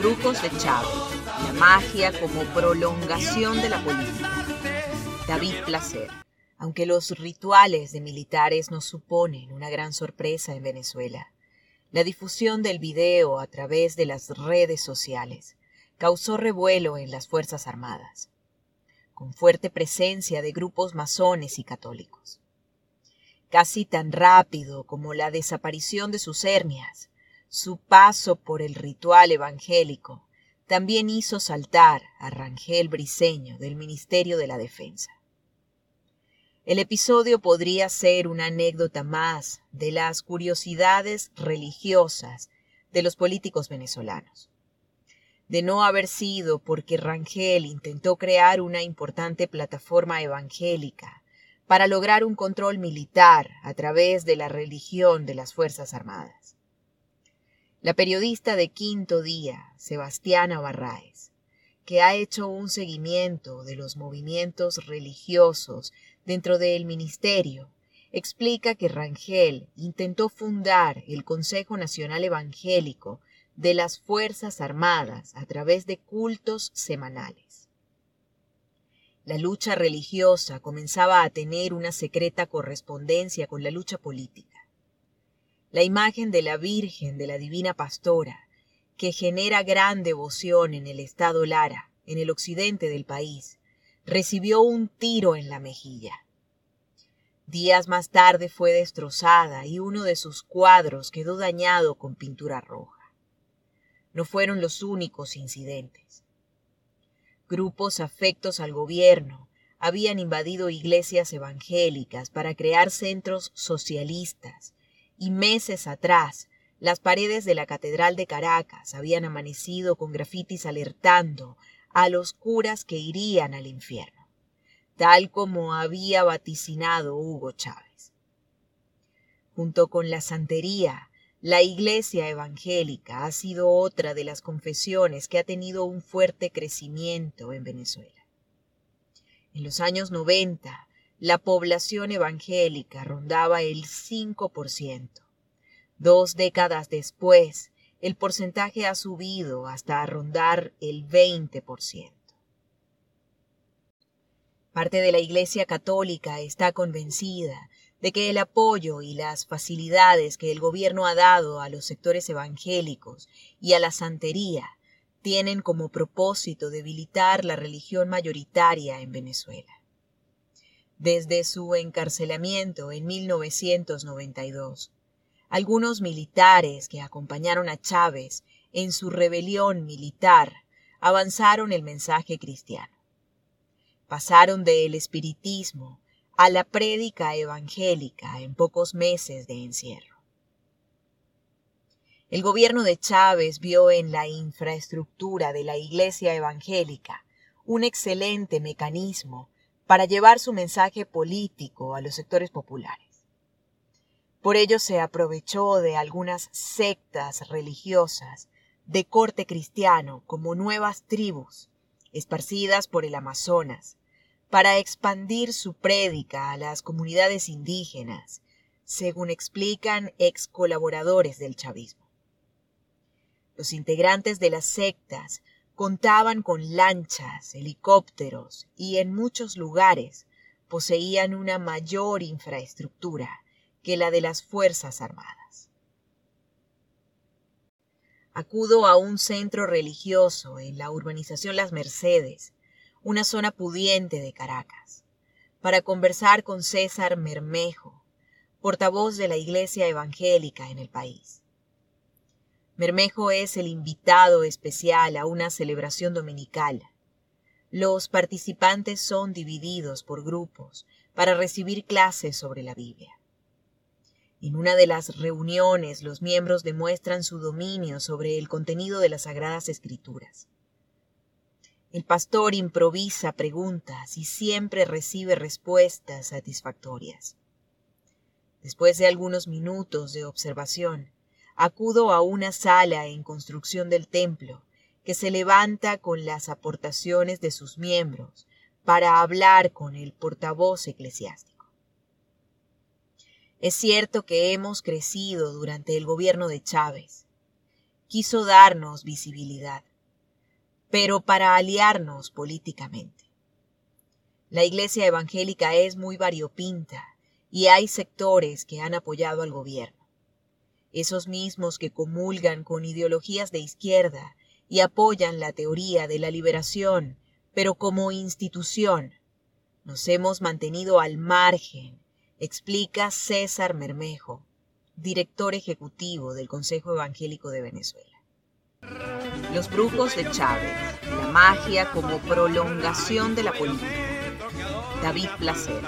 Brujos de Chávez, la magia como prolongación de la política. David Placer. Aunque los rituales de militares nos suponen una gran sorpresa en Venezuela, la difusión del video a través de las redes sociales causó revuelo en las Fuerzas Armadas, con fuerte presencia de grupos masones y católicos. Casi tan rápido como la desaparición de sus hernias, su paso por el ritual evangélico también hizo saltar a Rangel Briceño del Ministerio de la Defensa. El episodio podría ser una anécdota más de las curiosidades religiosas de los políticos venezolanos. De no haber sido porque Rangel intentó crear una importante plataforma evangélica para lograr un control militar a través de la religión de las Fuerzas Armadas. La periodista de Quinto Día, Sebastiana Barraez, que ha hecho un seguimiento de los movimientos religiosos dentro del ministerio, explica que Rangel intentó fundar el Consejo Nacional Evangélico de las Fuerzas Armadas a través de cultos semanales. La lucha religiosa comenzaba a tener una secreta correspondencia con la lucha política. La imagen de la Virgen de la Divina Pastora, que genera gran devoción en el estado Lara, en el occidente del país, recibió un tiro en la mejilla. Días más tarde fue destrozada y uno de sus cuadros quedó dañado con pintura roja. No fueron los únicos incidentes. Grupos afectos al gobierno habían invadido iglesias evangélicas para crear centros socialistas y meses atrás las paredes de la Catedral de Caracas habían amanecido con grafitis alertando a los curas que irían al infierno, tal como había vaticinado Hugo Chávez. Junto con la santería, la Iglesia Evangélica ha sido otra de las confesiones que ha tenido un fuerte crecimiento en Venezuela. En los años 90, la población evangélica rondaba el 5%. Dos décadas después, el porcentaje ha subido hasta rondar el 20%. Parte de la Iglesia Católica está convencida de que el apoyo y las facilidades que el gobierno ha dado a los sectores evangélicos y a la santería tienen como propósito debilitar la religión mayoritaria en Venezuela. Desde su encarcelamiento en 1992, algunos militares que acompañaron a Chávez en su rebelión militar avanzaron el mensaje cristiano. Pasaron del espiritismo a la prédica evangélica en pocos meses de encierro. El gobierno de Chávez vio en la infraestructura de la iglesia evangélica un excelente mecanismo para llevar su mensaje político a los sectores populares. Por ello se aprovechó de algunas sectas religiosas de corte cristiano como nuevas tribus, esparcidas por el Amazonas, para expandir su prédica a las comunidades indígenas, según explican ex colaboradores del chavismo. Los integrantes de las sectas contaban con lanchas, helicópteros y en muchos lugares poseían una mayor infraestructura que la de las Fuerzas Armadas. Acudo a un centro religioso en la urbanización Las Mercedes, una zona pudiente de Caracas, para conversar con César Mermejo, portavoz de la Iglesia Evangélica en el país. Mermejo es el invitado especial a una celebración dominical. Los participantes son divididos por grupos para recibir clases sobre la Biblia. En una de las reuniones los miembros demuestran su dominio sobre el contenido de las Sagradas Escrituras. El pastor improvisa preguntas y siempre recibe respuestas satisfactorias. Después de algunos minutos de observación, acudo a una sala en construcción del templo que se levanta con las aportaciones de sus miembros para hablar con el portavoz eclesiástico. Es cierto que hemos crecido durante el gobierno de Chávez. quiso darnos visibilidad, pero para aliarnos políticamente. La iglesia evangélica es muy variopinta y hay sectores que han apoyado al gobierno. Esos mismos que comulgan con ideologías de izquierda y apoyan la teoría de la liberación, pero como institución nos hemos mantenido al margen, explica César Mermejo, director ejecutivo del Consejo Evangélico de Venezuela. Los brujos de Chávez, la magia como prolongación de la política. David Placer.